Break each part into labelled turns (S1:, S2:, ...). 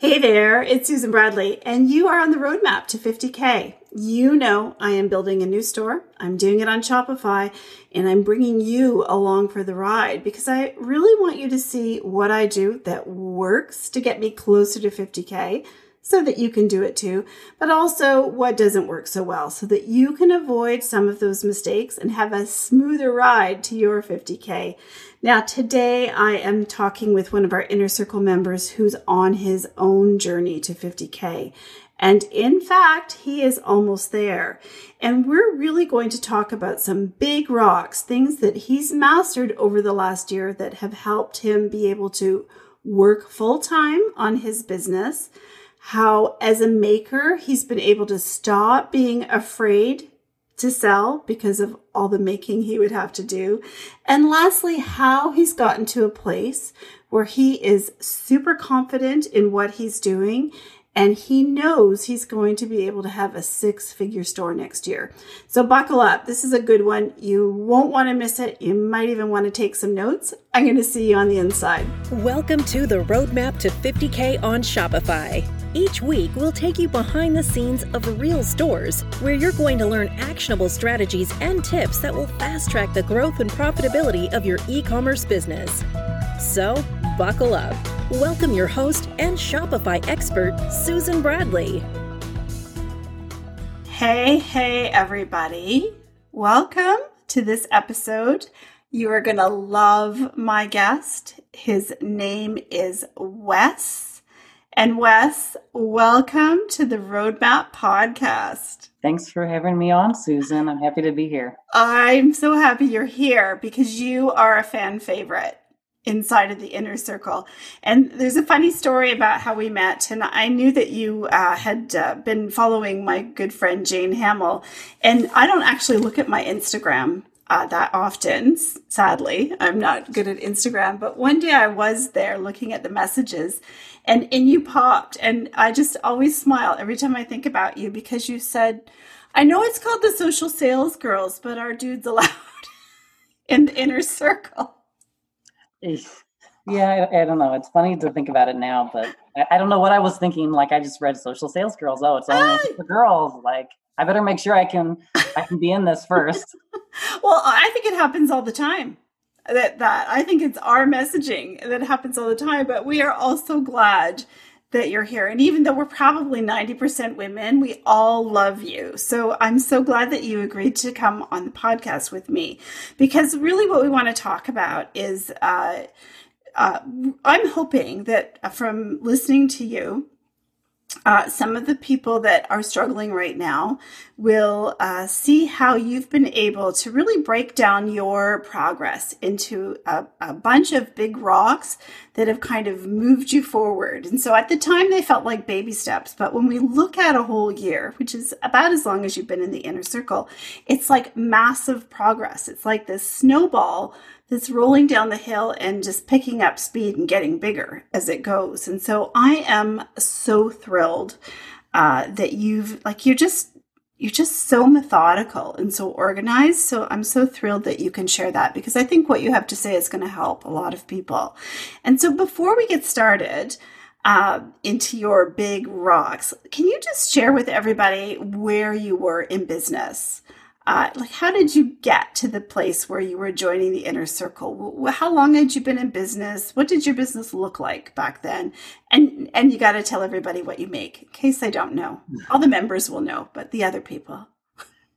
S1: Hey there, it's Susan Bradley, and you are on the roadmap to 50K. You know I am building a new store. I'm doing it on Shopify, and I'm bringing you along for the ride because I really want you to see what I do that works to get me closer to 50K so that you can do it too, but also what doesn't work so well so that you can avoid some of those mistakes and have a smoother ride to your 50K. Now, today I am talking with one of our inner circle members who's on his own journey to 50K. And in fact, he is almost there. And we're really going to talk about some big rocks, things that he's mastered over the last year that have helped him be able to work full time on his business. How, as a maker, he's been able to stop being afraid to sell because of all the making he would have to do. And lastly, how he's gotten to a place where he is super confident in what he's doing and he knows he's going to be able to have a six figure store next year. So buckle up. This is a good one. You won't want to miss it. You might even want to take some notes. I'm going to see you on the inside.
S2: Welcome to the Roadmap to 50K on Shopify. Each week, we'll take you behind the scenes of real stores where you're going to learn actionable strategies and tips that will fast track the growth and profitability of your e commerce business. So, buckle up. Welcome your host and Shopify expert, Susan Bradley.
S1: Hey, hey, everybody. Welcome to this episode. You are going to love my guest. His name is Wes. And Wes, welcome to the Roadmap Podcast.
S3: Thanks for having me on, Susan. I'm happy to be here.
S1: I'm so happy you're here because you are a fan favorite inside of the inner circle. And there's a funny story about how we met. And I knew that you uh, had uh, been following my good friend Jane Hamill. And I don't actually look at my Instagram uh, that often, sadly. I'm not good at Instagram. But one day I was there looking at the messages and and you popped and i just always smile every time i think about you because you said i know it's called the social sales girls but our dudes allowed in the inner circle
S3: yeah I, I, don't know. It's funny to think about it now but I, I, don't know what i was thinking like i just read social sales girls. Oh it's only ah! for girls. Like i better make sure i can i can be in this first.
S1: Well i think it happens all the time. That that I think it's our messaging that happens all the time, but we are all so glad that you're here. And even though we're probably 90% women, we all love you. So I'm so glad that you agreed to come on the podcast with me because really what we want to talk about is uh, uh, I'm hoping that from listening to you, uh, some of the people that are struggling right now will uh, see how you've been able to really break down your progress into a, a, bunch of big rocks that have kind of moved you forward. And so at the time, they felt like baby steps. But when we look at a whole year, which is about as long as you've been in the inner circle, it's like massive progress. It's like this snowball that's rolling down the hill and just picking up speed and getting bigger as it goes. And so I am so thrilled uh, that you've like you're just you're just so methodical and so organized. So I'm so thrilled that you can share that because I think what you have to say is going to help a lot of people. And so before we get started, uh, into your big rocks. Can you just share with everybody where you were in business? Uh, like how did you get to the place where you were joining the inner circle? How long had you been in business? What did your business look like back then? And and you got to tell everybody what you make in case i don't know. All the members will know but the other people.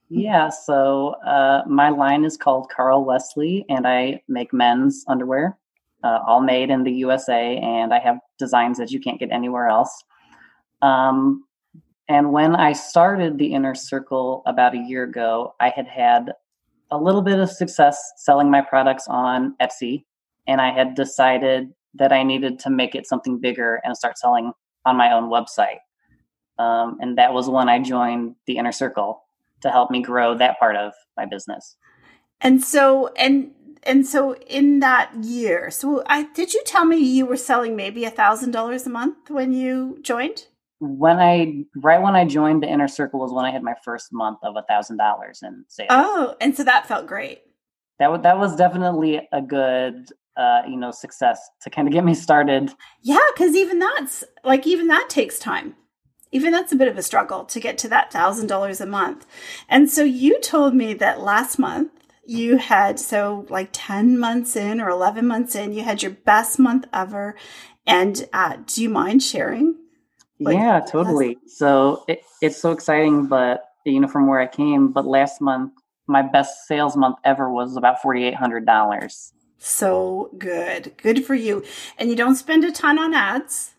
S3: Yeah so uh, my line is called carl wesley and i make men's underwear uh, all made in the usa and i have designs that you can't get anywhere else. Um, and when I started the inner circle about a year ago, I had had a little bit of success selling my products on Etsy. And I had decided that I needed to make it something bigger and start selling on my own website. Um, and that was when I joined the inner circle to help me grow that part of my business.
S1: And so, and and so in that year, so I did you tell me you were selling maybe a thousand dollars a month when you joined?
S3: When I right when I joined the inner circle was when I had my first month of a thousand dollars in sales.
S1: Oh, and so that felt great.
S3: That was that was definitely a good uh, you know, success to kind of get me started.
S1: Yeah, because even that's like even that takes time. Even that's a bit of a struggle to get to that thousand dollars a month. And so you told me that last month you had so like 10 months in or 11 months in you had your best month ever and uh, do you mind sharing
S3: yeah totally so it, it's so exciting but you know from where i came but last month my best sales month ever was about $4800
S1: so good good for you and you don't spend a ton on ads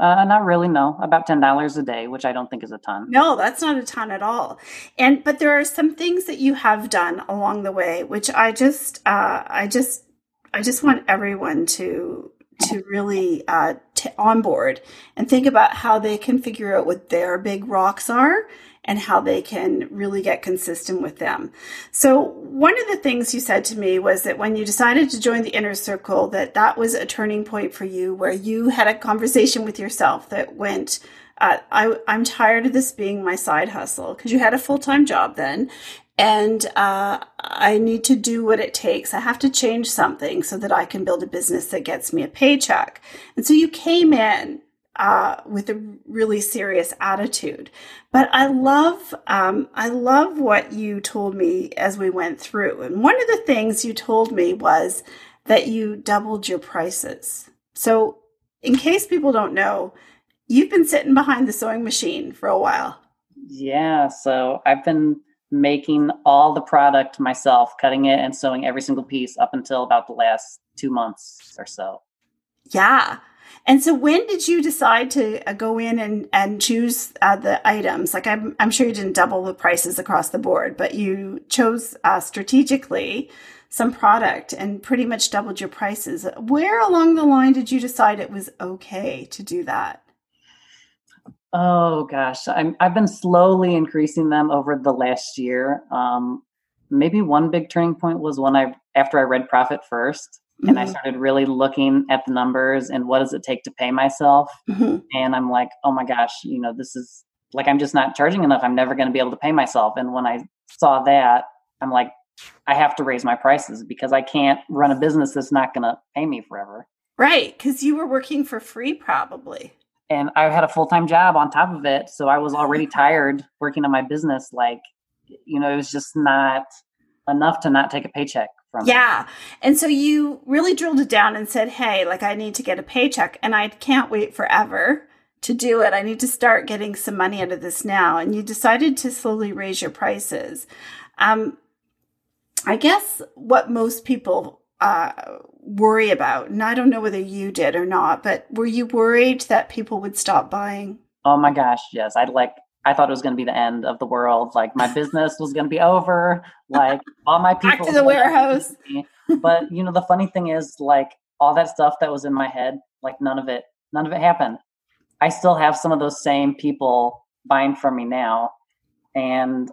S3: uh, not really, no. About ten dollars a day, which I don't think is a ton.
S1: No, that's not a ton at all. And but there are some things that you have done along the way, which I just, uh, I just, I just want everyone to to really uh, t- on board and think about how they can figure out what their big rocks are and how they can really get consistent with them. So one of the things you said to me was that when you decided to join the inner circle that that was a turning point for you where you had a conversation with yourself that went uh, I, I'm tired of this being my side hustle because you had a full time job then. And uh, I need to do what it takes. I have to change something so that I can build a business that gets me a paycheck. And so you came in uh, with a really serious attitude. But I love, um, I love what you told me as we went through. And one of the things you told me was that you doubled your prices. So, in case people don't know, you've been sitting behind the sewing machine for a while.
S3: Yeah. So I've been making all the product myself, cutting it and sewing every single piece up until about the last two months or so.
S1: Yeah. And so, when did you decide to uh, go in and, and choose uh, the items? Like, I'm, I'm sure you didn't double the prices across the board, but you chose uh, strategically some product and pretty much doubled your prices. Where along the line did you decide it was okay to do that?
S3: Oh gosh, I'm, I've been slowly increasing them over the last year. Um, maybe one big turning point was when I, after I read Profit First, and I mm-hmm. started really looking at the numbers and what does it take to pay myself. Mm-hmm. And I'm like, oh my gosh, you know, this is like I'm just not charging enough. I'm never going to be able to pay myself. And when I saw that, I'm like, I have to raise my prices because I can't run a business that's not going to pay me forever.
S1: Right, because you were working for free, probably.
S3: And I had a full time job on top of it, so I was already tired working on my business. Like, you know, it was just not enough to not take a paycheck
S1: from yeah and so you really drilled it down and said hey like i need to get a paycheck and i can't wait forever to do it i need to start getting some money out of this now and you decided to slowly raise your prices um, i guess what most people uh, worry about and i don't know whether you did or not but were you worried that people would stop buying
S3: oh my gosh yes i'd like I thought it was going to be the end of the world. Like my business was going to be over. Like all my people
S1: back to the warehouse.
S3: but you know, the funny thing is, like all that stuff that was in my head, like none of it, none of it happened. I still have some of those same people buying from me now, and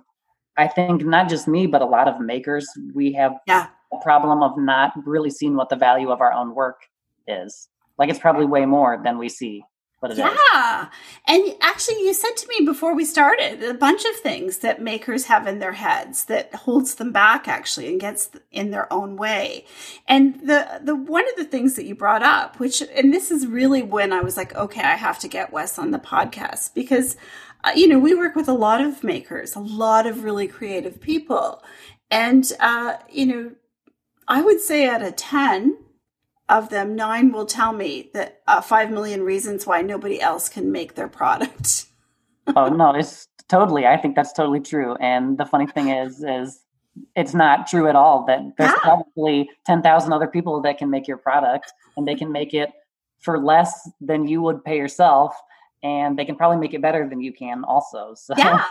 S3: I think not just me, but a lot of makers, we have
S1: yeah.
S3: A problem of not really seeing what the value of our own work is. Like it's probably way more than we see
S1: yeah. Is. And actually, you said to me before we started a bunch of things that makers have in their heads that holds them back actually and gets in their own way. And the, the one of the things that you brought up, which, and this is really when I was like, okay, I have to get Wes on the podcast because, uh, you know, we work with a lot of makers, a lot of really creative people. And, uh, you know, I would say out of 10, of them, nine will tell me that uh, five million reasons why nobody else can make their product.
S3: oh no, it's totally. I think that's totally true. And the funny thing is, is it's not true at all. That there's yeah. probably ten thousand other people that can make your product, and they can make it for less than you would pay yourself, and they can probably make it better than you can also. So.
S1: Yeah.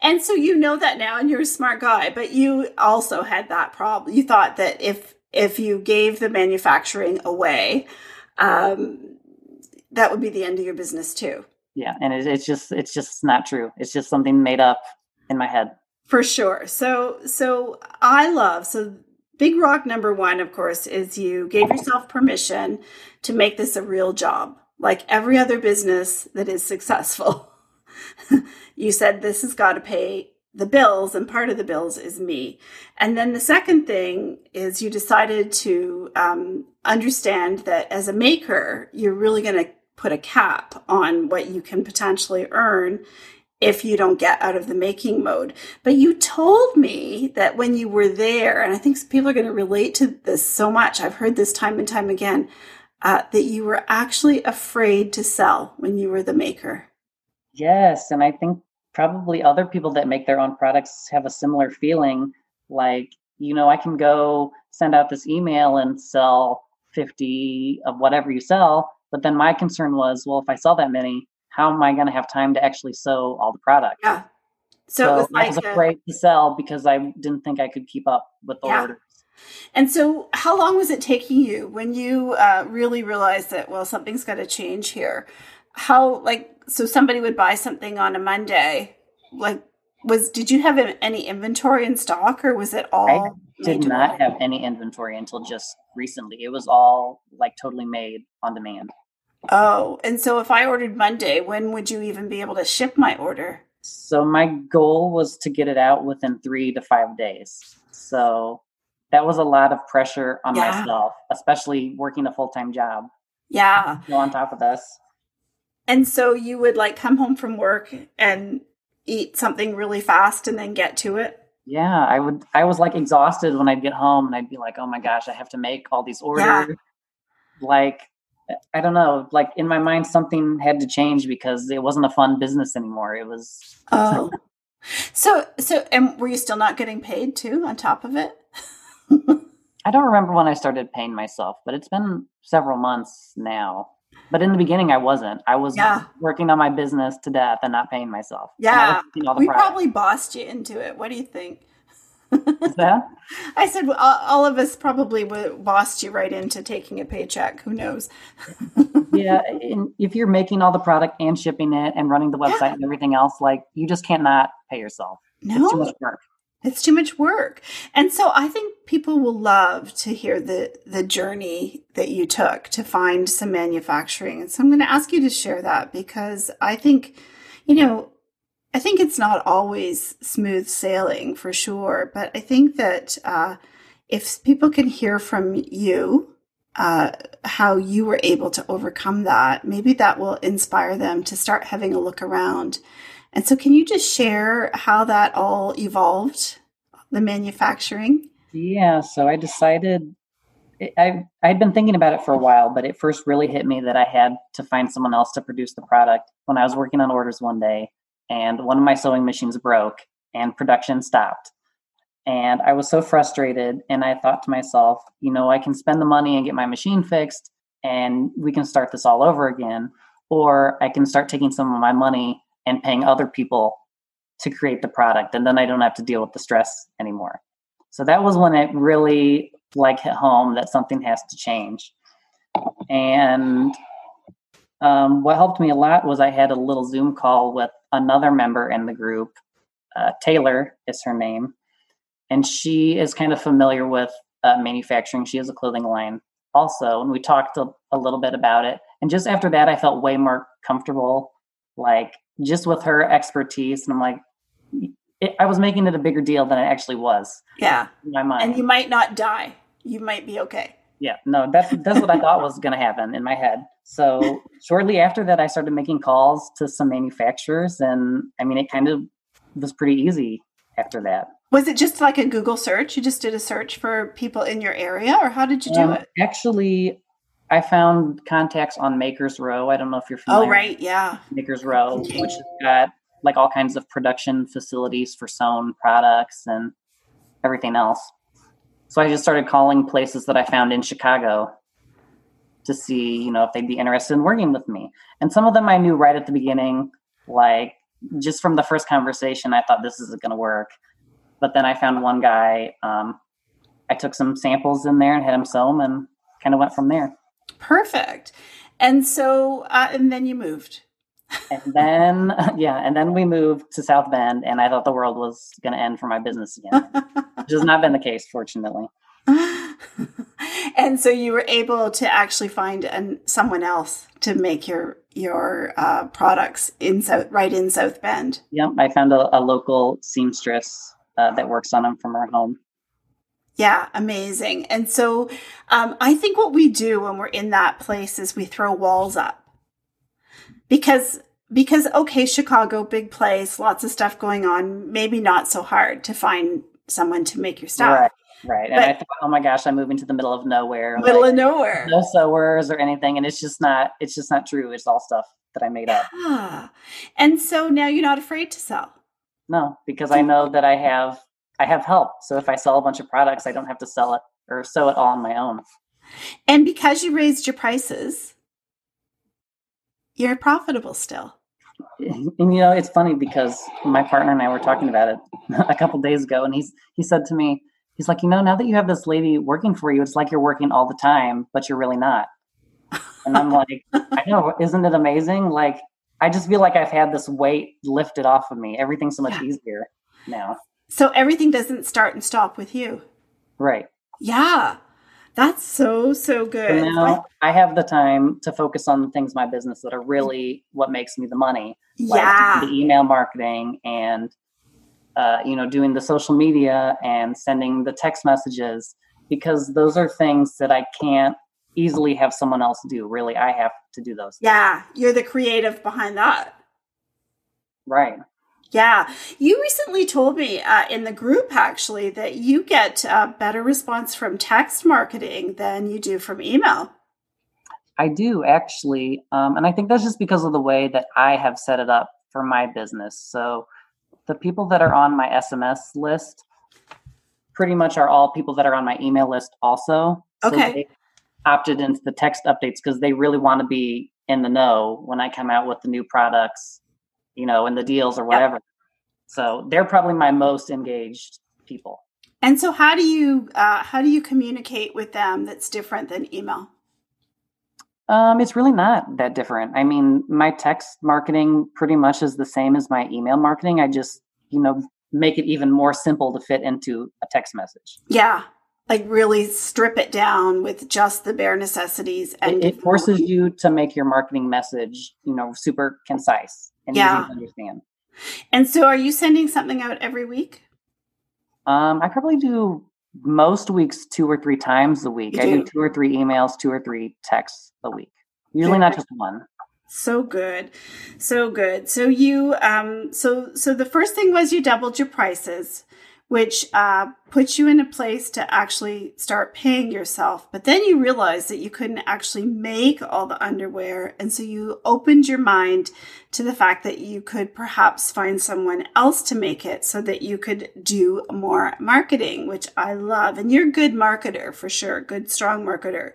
S1: And so you know that now, and you're a smart guy, but you also had that problem. You thought that if if you gave the manufacturing away, um, that would be the end of your business too.
S3: Yeah, and it, it's just it's just not true. It's just something made up in my head.
S1: For sure. So so I love so big rock number one, of course, is you gave yourself permission to make this a real job, like every other business that is successful. you said this has got to pay the bills, and part of the bills is me. And then the second thing is you decided to um, understand that as a maker, you're really going to put a cap on what you can potentially earn if you don't get out of the making mode. But you told me that when you were there, and I think people are going to relate to this so much, I've heard this time and time again, uh, that you were actually afraid to sell when you were the maker.
S3: Yes. And I think probably other people that make their own products have a similar feeling like, you know, I can go send out this email and sell 50 of whatever you sell. But then my concern was, well, if I sell that many, how am I going to have time to actually sew all the product?
S1: Yeah.
S3: So, so was like I was afraid a, to sell because I didn't think I could keep up with the yeah. orders.
S1: And so, how long was it taking you when you uh, really realized that, well, something's got to change here? How, like, so somebody would buy something on a Monday, like, was did you have any inventory in stock or was it all
S3: I did not have any inventory until just recently it was all like totally made on demand
S1: oh and so if i ordered monday when would you even be able to ship my order
S3: so my goal was to get it out within three to five days so that was a lot of pressure on yeah. myself, especially working a full time job.
S1: Yeah.
S3: on top of this.
S1: And so you would like come home from work and eat something really fast and then get to it?
S3: Yeah, I would I was like exhausted when I'd get home and I'd be like, "Oh my gosh, I have to make all these orders." Yeah. Like I don't know, like in my mind something had to change because it wasn't a fun business anymore. It was
S1: Oh. so so and were you still not getting paid too on top of it?
S3: I don't remember when I started paying myself, but it's been several months now. But in the beginning, I wasn't. I was yeah. working on my business to death and not paying myself.
S1: Yeah, we products. probably bossed you into it. What do you think? I said all of us probably bossed you right into taking a paycheck. Who knows?
S3: yeah, if you're making all the product and shipping it and running the website yeah. and everything else, like you just can't not pay yourself. No, it's too much work.
S1: It's too much work. And so I think people will love to hear the the journey that you took to find some manufacturing. And so I'm going to ask you to share that because I think, you know, I think it's not always smooth sailing for sure, but I think that uh, if people can hear from you uh, how you were able to overcome that, maybe that will inspire them to start having a look around and so, can you just share how that all evolved, the manufacturing?
S3: Yeah, so I decided I I'd been thinking about it for a while, but it first really hit me that I had to find someone else to produce the product. When I was working on orders one day, and one of my sewing machines broke, and production stopped, and I was so frustrated. And I thought to myself, you know, I can spend the money and get my machine fixed, and we can start this all over again, or I can start taking some of my money and paying other people to create the product and then i don't have to deal with the stress anymore. So that was when it really like hit home that something has to change. And um, what helped me a lot was i had a little zoom call with another member in the group uh, taylor is her name and she is kind of familiar with uh, manufacturing. She has a clothing line also and we talked a, a little bit about it. And just after that i felt way more comfortable like just with her expertise. And I'm like, it, I was making it a bigger deal than it actually was.
S1: Yeah. In my mind. And you might not die. You might be okay.
S3: Yeah. No, that's, that's what I thought was going to happen in my head. So shortly after that, I started making calls to some manufacturers. And I mean, it kind of was pretty easy after that.
S1: Was it just like a Google search? You just did a search for people in your area, or how did you do um, it?
S3: Actually, I found contacts on Makers Row. I don't know if you're
S1: familiar. Oh, right, yeah.
S3: Makers Row, which has got like all kinds of production facilities for sewn products and everything else. So I just started calling places that I found in Chicago to see, you know, if they'd be interested in working with me. And some of them I knew right at the beginning, like just from the first conversation, I thought this isn't going to work. But then I found one guy. Um, I took some samples in there and had him sew them, and kind of went from there.
S1: Perfect. And so, uh, and then you moved.
S3: and then, yeah, and then we moved to South Bend, and I thought the world was going to end for my business again, which has not been the case, fortunately.
S1: and so you were able to actually find an, someone else to make your your uh, products in South, right in South Bend.
S3: Yep, I found a, a local seamstress uh, that works on them from her home.
S1: Yeah, amazing. And so um, I think what we do when we're in that place is we throw walls up because because okay, Chicago, big place, lots of stuff going on, maybe not so hard to find someone to make your stuff.
S3: Right. Right. And I thought, oh my gosh, I'm moving to the middle of nowhere.
S1: Middle like, of nowhere.
S3: No sewers or anything. And it's just not, it's just not true. It's all stuff that I made up.
S1: Yeah. And so now you're not afraid to sell.
S3: No, because I know that I have I have help. So if I sell a bunch of products, I don't have to sell it or sew it all on my own.
S1: And because you raised your prices, you're profitable still.
S3: And you know, it's funny because my partner and I were talking about it a couple days ago, and he's he said to me, he's like, you know, now that you have this lady working for you, it's like you're working all the time, but you're really not. And I'm like, I know, isn't it amazing? Like, I just feel like I've had this weight lifted off of me. Everything's so much yeah. easier now.
S1: So everything doesn't start and stop with you.
S3: Right.
S1: Yeah. That's so so good.
S3: So now I have the time to focus on the things my business that are really what makes me the money.
S1: Like yeah.
S3: The email marketing and uh, you know, doing the social media and sending the text messages because those are things that I can't easily have someone else do. Really, I have to do those.
S1: Yeah, you're the creative behind that.
S3: Right.
S1: Yeah. You recently told me uh, in the group actually that you get a better response from text marketing than you do from email.
S3: I do actually. Um, and I think that's just because of the way that I have set it up for my business. So the people that are on my SMS list pretty much are all people that are on my email list also.
S1: Okay. So
S3: opted into the text updates because they really want to be in the know when I come out with the new products, you know, and the deals or whatever. Yep. So they're probably my most engaged people.
S1: And so, how do you uh, how do you communicate with them that's different than email?
S3: Um, it's really not that different. I mean, my text marketing pretty much is the same as my email marketing. I just, you know, make it even more simple to fit into a text message.
S1: Yeah. Like really strip it down with just the bare necessities and
S3: it, it forces you to make your marketing message, you know, super concise and yeah. easy to understand.
S1: And so are you sending something out every week?
S3: Um, I probably do most weeks two or three times a week. I do two or three emails, two or three texts a week. Usually not just one.
S1: So good. So good. So you um so so the first thing was you doubled your prices which uh, puts you in a place to actually start paying yourself. But then you realized that you couldn't actually make all the underwear. And so you opened your mind to the fact that you could perhaps find someone else to make it so that you could do more marketing, which I love. And you're a good marketer for sure, good, strong marketer.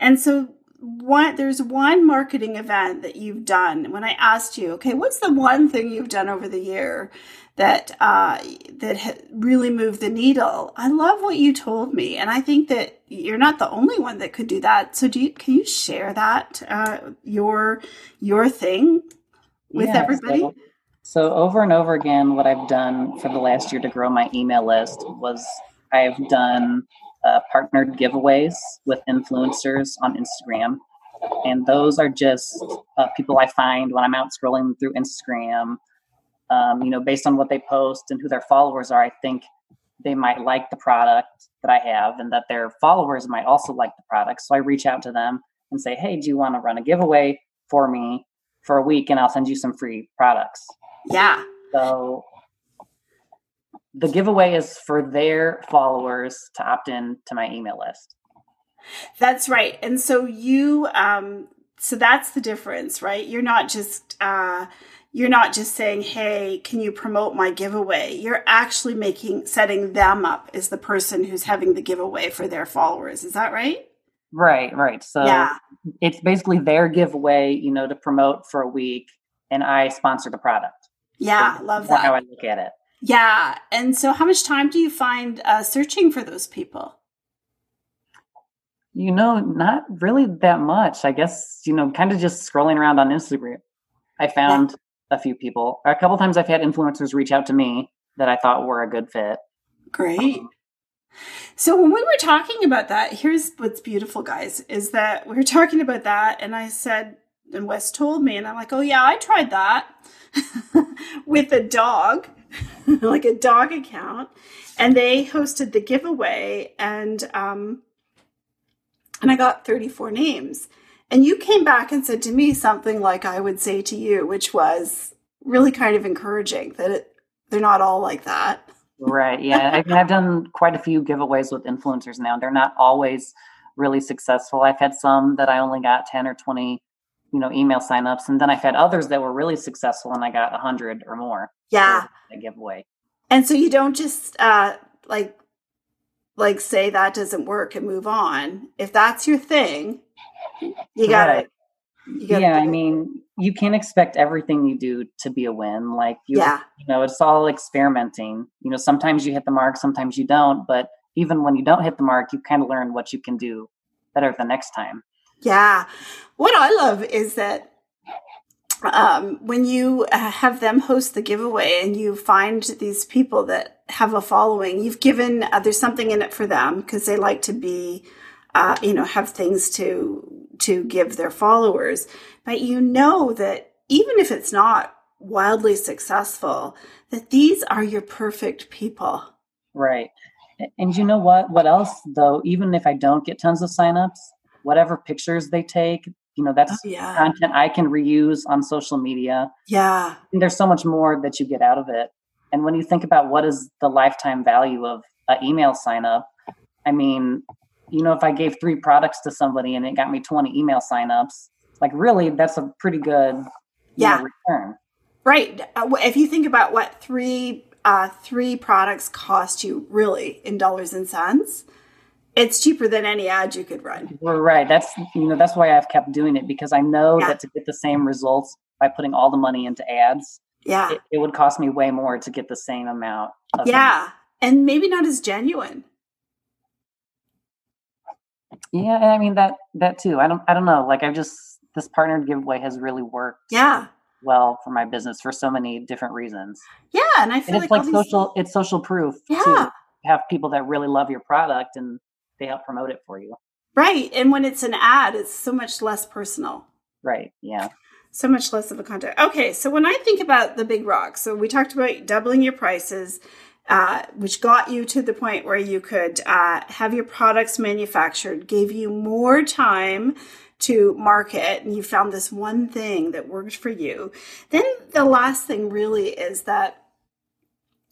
S1: And so one there's one marketing event that you've done when i asked you okay what's the one thing you've done over the year that uh, that really moved the needle. I love what you told me, and I think that you're not the only one that could do that. So, do you, can you share that uh, your your thing with yeah, everybody?
S3: So, so, over and over again, what I've done for the last year to grow my email list was I've done uh, partnered giveaways with influencers on Instagram. And those are just uh, people I find when I'm out scrolling through Instagram um, you know, based on what they post and who their followers are, I think they might like the product that I have and that their followers might also like the product. So I reach out to them and say, hey, do you want to run a giveaway for me for a week and I'll send you some free products?
S1: Yeah.
S3: So the giveaway is for their followers to opt in to my email list.
S1: That's right. And so you, um, so that's the difference, right? You're not just, uh, you're not just saying, Hey, can you promote my giveaway? You're actually making, setting them up as the person who's having the giveaway for their followers. Is that right?
S3: Right, right. So yeah. it's basically their giveaway, you know, to promote for a week and I sponsor the product.
S1: Yeah,
S3: so
S1: love that.
S3: How I look at it.
S1: Yeah. And so how much time do you find uh, searching for those people?
S3: You know, not really that much. I guess, you know, kind of just scrolling around on Instagram. I found a few people. A couple times I've had influencers reach out to me that I thought were a good fit.
S1: Great. So when we were talking about that, here's what's beautiful, guys, is that we were talking about that, and I said, and Wes told me, and I'm like, oh yeah, I tried that with a dog, like a dog account, and they hosted the giveaway, and um, and I got 34 names. And you came back and said to me something like I would say to you, which was really kind of encouraging that it, they're not all like that.
S3: Right. Yeah. I've, I've done quite a few giveaways with influencers now. They're not always really successful. I've had some that I only got 10 or 20, you know, email signups. And then I've had others that were really successful and I got 100 or more.
S1: Yeah.
S3: A giveaway.
S1: And so you don't just uh, like like say that doesn't work and move on. If that's your thing, you got
S3: right. it. Yeah, I mean, you can't expect everything you do to be a win. Like you,
S1: yeah.
S3: you know, it's all experimenting. You know, sometimes you hit the mark, sometimes you don't. But even when you don't hit the mark, you kind of learn what you can do better the next time.
S1: Yeah. What I love is that um, when you uh, have them host the giveaway and you find these people that have a following, you've given uh, there's something in it for them because they like to be, uh, you know, have things to to give their followers. But you know that even if it's not wildly successful, that these are your perfect people.
S3: Right. And you know what? What else though? Even if I don't get tons of signups, whatever pictures they take, you know that's oh, yeah. content i can reuse on social media
S1: yeah
S3: and there's so much more that you get out of it and when you think about what is the lifetime value of an email sign up i mean you know if i gave three products to somebody and it got me 20 email signups like really that's a pretty good
S1: yeah
S3: know, return
S1: right uh, if you think about what three uh, three products cost you really in dollars and cents it's cheaper than any ad you could run.
S3: Right. That's you know that's why I've kept doing it because I know yeah. that to get the same results by putting all the money into ads,
S1: yeah,
S3: it, it would cost me way more to get the same amount.
S1: yeah, money. and maybe not as genuine.
S3: Yeah, I mean that that too. I don't I don't know. Like I've just this partnered giveaway has really worked.
S1: Yeah.
S3: Well, for my business for so many different reasons.
S1: Yeah, and I feel
S3: and
S1: it's
S3: like, like social. These... It's social proof.
S1: Yeah.
S3: To have people that really love your product and they help promote it for you.
S1: Right. And when it's an ad, it's so much less personal.
S3: Right. Yeah.
S1: So much less of a contact. Okay. So when I think about the big rock, so we talked about doubling your prices, uh, which got you to the point where you could uh, have your products manufactured, gave you more time to market, and you found this one thing that worked for you. Then the last thing really is that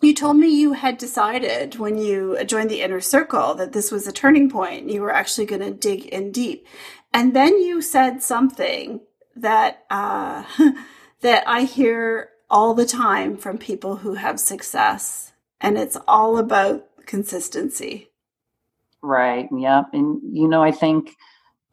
S1: you told me you had decided when you joined the inner circle that this was a turning point. You were actually going to dig in deep. And then you said something that, uh, that I hear all the time from people who have success. And it's all about consistency.
S3: Right. Yeah. And, you know, I think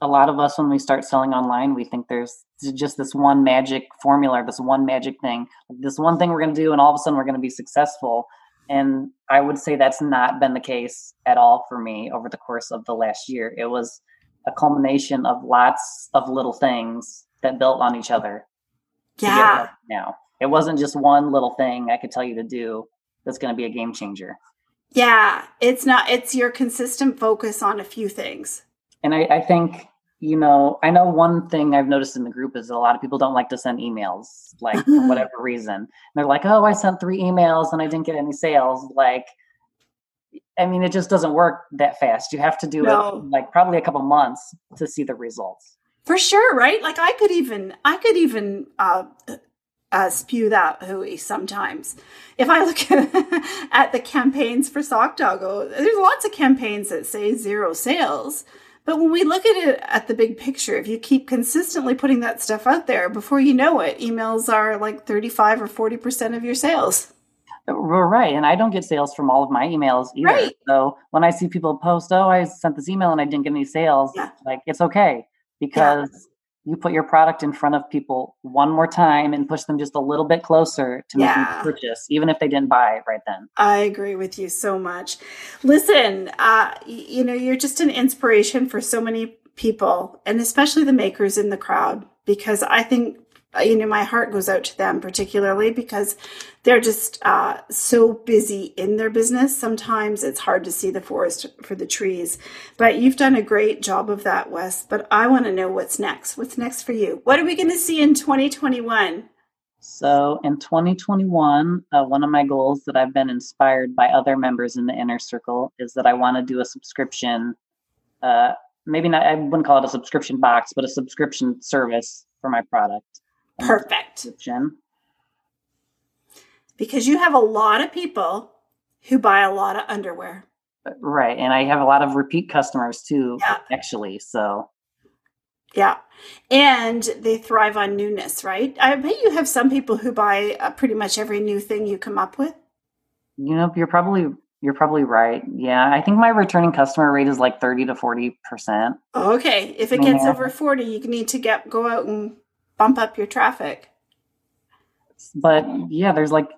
S3: a lot of us, when we start selling online, we think there's just this one magic formula, this one magic thing, this one thing we're going to do, and all of a sudden we're going to be successful. And I would say that's not been the case at all for me over the course of the last year. It was a culmination of lots of little things that built on each other.
S1: Yeah.
S3: Now, it wasn't just one little thing I could tell you to do that's going to be a game changer.
S1: Yeah, it's not, it's your consistent focus on a few things.
S3: And I, I think you know, I know one thing I've noticed in the group is a lot of people don't like to send emails, like for whatever reason. And they're like, "Oh, I sent three emails and I didn't get any sales." Like, I mean, it just doesn't work that fast. You have to do no. it like probably a couple months to see the results.
S1: For sure, right? Like I could even, I could even uh, uh, spew that hooey sometimes. If I look at the campaigns for Sock Doggo, there's lots of campaigns that say zero sales but when we look at it at the big picture, if you keep consistently putting that stuff out there, before you know it, emails are like 35 or 40% of your sales.
S3: Right. And I don't get sales from all of my emails either. Right. So when I see people post, oh, I sent this email and I didn't get any sales, yeah. like it's okay because you put your product in front of people one more time and push them just a little bit closer to yeah. make them purchase, even if they didn't buy right then.
S1: I agree with you so much. Listen, uh, you know, you're just an inspiration for so many people, and especially the makers in the crowd, because I think you know, my heart goes out to them particularly because they're just uh, so busy in their business. Sometimes it's hard to see the forest for the trees. But you've done a great job of that, Wes. But I want to know what's next. What's next for you? What are we going to see in 2021?
S3: So in 2021, uh, one of my goals that I've been inspired by other members in the inner circle is that I want to do a subscription. Uh, maybe not, I wouldn't call it a subscription box, but a subscription service for my product.
S1: Perfect.
S3: Subscription.
S1: Because you have a lot of people who buy a lot of underwear.
S3: Right. And I have a lot of repeat customers too,
S1: Yeah.
S3: actually. So
S1: Yeah. And they thrive on newness, right? I bet you have some people who buy uh, pretty much every new thing you come up with.
S3: You know, you're probably you're probably right. Yeah, I think my returning customer rate is like 30 to 40 percent.
S1: Okay. If it gets
S3: Yeah.
S1: over 40, you need to get go out and bump up your traffic.
S3: But yeah, there's like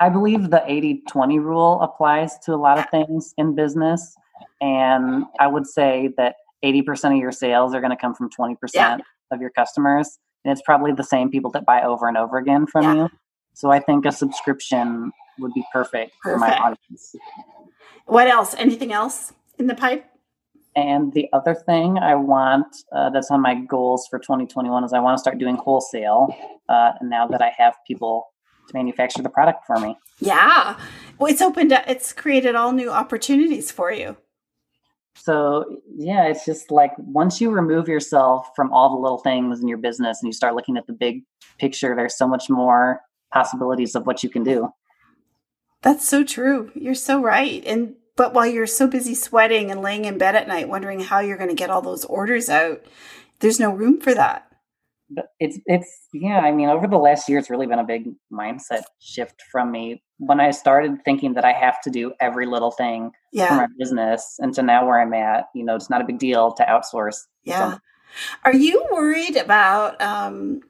S3: I believe the 80-20 rule applies to a lot of things in business. And I would say that 80% of your sales are going to come from 20%
S1: Yeah.
S3: of your customers. And it's probably the same people that buy over and over again from
S1: Yeah.
S3: you. So I think a subscription would be perfect, for my audience.
S1: What else? Anything else in the pipe?
S3: And the other thing I want uh, that's on my goals for 2021 is I want to start doing wholesale. Uh, now that I have people to manufacture the product for me.
S1: Yeah. Well, it's opened up, it's created all new opportunities for you.
S3: So yeah, it's just like once you remove yourself from all the little things in your business and you start looking at the big picture, there's so much more possibilities of what you can do.
S1: That's so true. You're so right. And but while you're so busy sweating and laying in bed at night wondering how you're going to get all those orders out, there's no room for that.
S3: But it's it's yeah, I mean, over the last year, it's really been a big mindset shift from me. When I started thinking that I have to do every little thing for my business, and to now where I'm at, you know, it's not a big deal to outsource.
S1: Yeah. Are you worried about um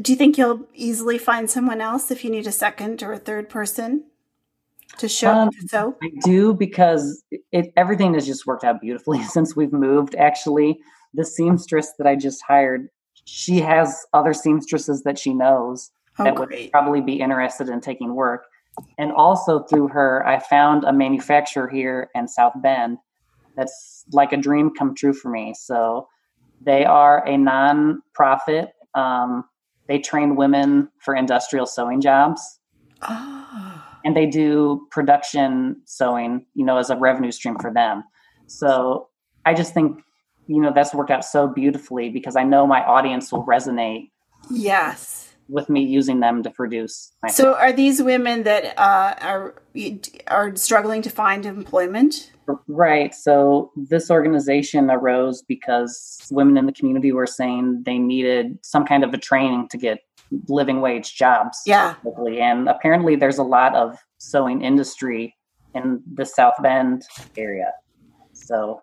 S1: do you think you'll easily find someone else if you need a second or a third person to show
S3: Um,
S1: so?
S3: I do because it everything has just worked out beautifully since we've moved. Actually, the seamstress that I just hired, she has other seamstresses that she knows
S1: Oh
S3: that would probably be interested in taking work. And also through her, I found a manufacturer here in South Bend that's like a dream come true for me. So they are a non-profit. Um, they train women for industrial sewing jobs
S1: Oh.
S3: And they do production sewing, you know, as a revenue stream for them. So I just think, you know, that's worked out so beautifully because I know my audience will resonate
S1: Yes.
S3: with me using them to produce. My
S1: So are these women that uh, are are struggling to find employment?
S3: Right. So this organization arose because women in the community were saying they needed some kind of a training to get living wage jobs.
S1: Yeah.
S3: And apparently there's a lot of sewing industry in the South Bend area. So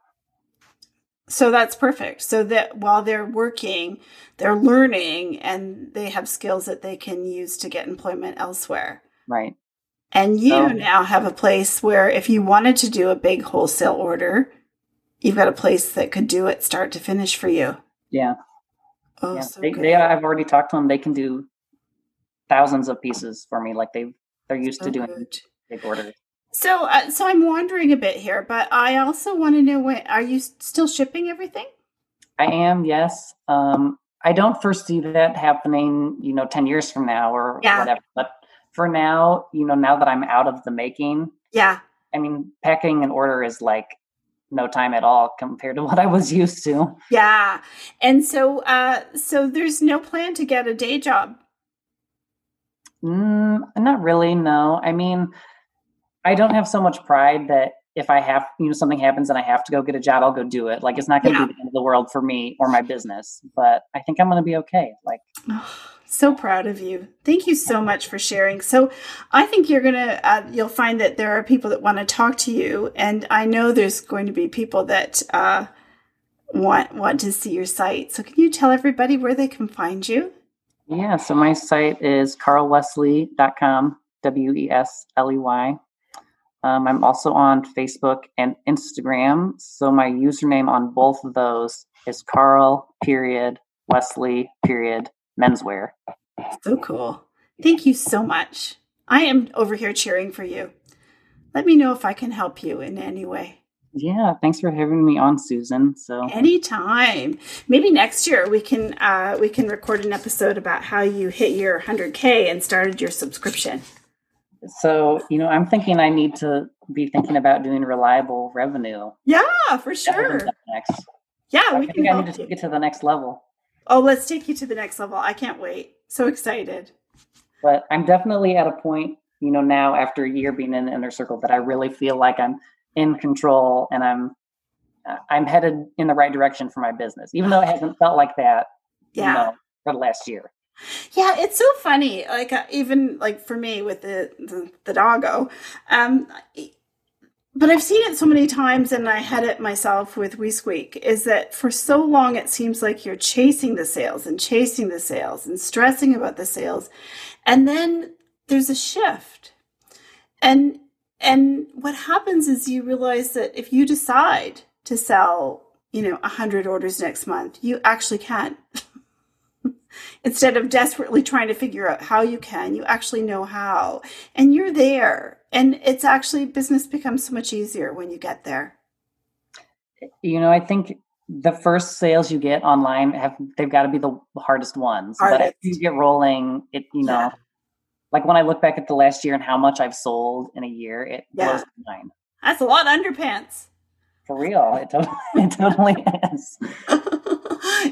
S1: So that's perfect. So that while they're working, they're learning and they have skills that they can use to get employment elsewhere.
S3: right.
S1: And you
S3: So-
S1: now have a place where if you wanted to do a big wholesale order, you've got a place that could do it start to finish for you.
S3: Yeah.
S1: Oh,
S3: yeah.
S1: so
S3: they, they I've already talked to them. They can do thousands of pieces for me. Like they they're used
S1: So
S3: to doing
S1: good.
S3: big orders.
S1: So, uh, so I'm wandering a bit here, but I also want to know when are you still shipping everything?
S3: I am, yes. Um, I don't foresee that happening, you know, 10 years from now or
S1: Yeah.
S3: whatever. But for now, you know, now that I'm out of the making,
S1: Yeah.
S3: I mean, packing an order is like no time at all compared to what I was used to.
S1: Yeah. And so, uh, so there's no plan to get a day job.
S3: Mm, not really, no. I mean, I don't have so much pride that if I have, you know, something happens and I have to go get a job, I'll go do it. Like, it's not going to
S1: Yeah.
S3: be the end of the world for me or my business, but I think I'm going to be okay. Like,
S1: So proud of you. Thank you so much for sharing. So, I think you're to, uh, you'll find that there are people that want to talk to you. And I know there's going to be people that, uh, want, want to see your site. So can you tell everybody where they can find you?
S3: Yeah, so my site is carlwesley.com, W E S L E Y. Um, I'm also on Facebook and Instagram. So my username on both of those is Carl period Wesley period menswear.
S1: So cool. Thank you so much. I am over here cheering for you. Let me know if I can help you in any way.
S3: Yeah, thanks for having me on, Susan. So
S1: anytime, maybe next year we can uh, we can record an episode about how you hit your 100k and started your subscription.
S3: So you know, I'm thinking I need to be thinking about doing reliable revenue.
S1: Yeah, for sure.
S3: Next.
S1: Yeah,
S3: I
S1: we
S3: think
S1: can
S3: I need to take it to the next level.
S1: Oh, let's take you to the next level. I can't wait. So excited.
S3: But I'm definitely at a point, you know, now after a year being in the inner circle that I really feel like I'm in control and I'm uh, I'm headed in the right direction for my business, even though it hasn't felt like that,
S1: yeah.
S3: you know, for the last year.
S1: Yeah, it's so funny. Like uh, even like for me with the the, the doggo, um, but I've seen it so many times, and I had it myself with Wee Squeak. Is that for so long it seems like you're chasing the sales and chasing the sales and stressing about the sales, and then there's a shift, and and what happens is you realize that if you decide to sell, you know, a hundred orders next month, you actually can. Instead of desperately trying to figure out how you can, you actually know how, and you're there and it's actually business becomes so much easier when you get there
S3: you know i think the first sales you get online have they've got to be the hardest ones hardest. but if you get rolling it you know yeah. like when i look back at the last year and how much i've sold in a year it yeah. blows my mind
S1: that's a lot of underpants
S3: for real it totally, it totally is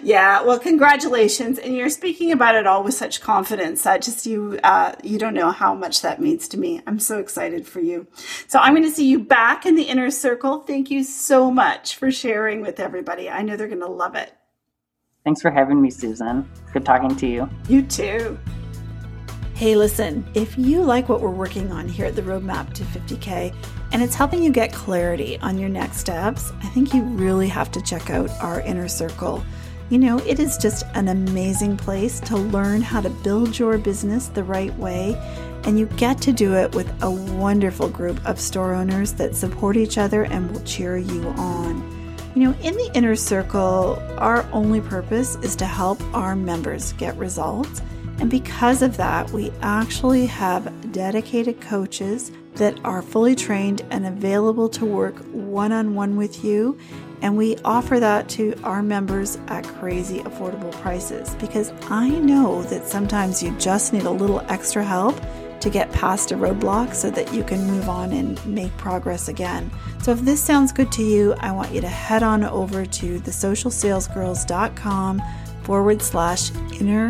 S1: yeah well congratulations. And you're speaking about it all with such confidence that just you uh, you don't know how much that means to me. I'm so excited for you. So i'm going to see you back in the inner circle. Thank you so much for sharing with everybody. I know they're going to love it.
S3: Thanks for having me susan. Good talking to you.
S1: You too. Hey, listen, if you like what we're working on here at the Roadmap to 50K and it's helping you get clarity on your next steps, I think you really have to check out our inner circle. You know, it is just an amazing place to learn how to build your business the right way, and you get to do it with a wonderful group of store owners that support each other and will cheer you on. You know, in the inner circle, our only purpose is to help our members get results. And because of that, we actually have dedicated coaches that are fully trained and available to work one on one with you and we offer that to our members at crazy affordable prices because I know that sometimes you just need a little extra help to get past a roadblock so that you can move on and make progress again. So if this sounds good to you, I want you to head on over to thesocialsalesgirls.com forward slash inner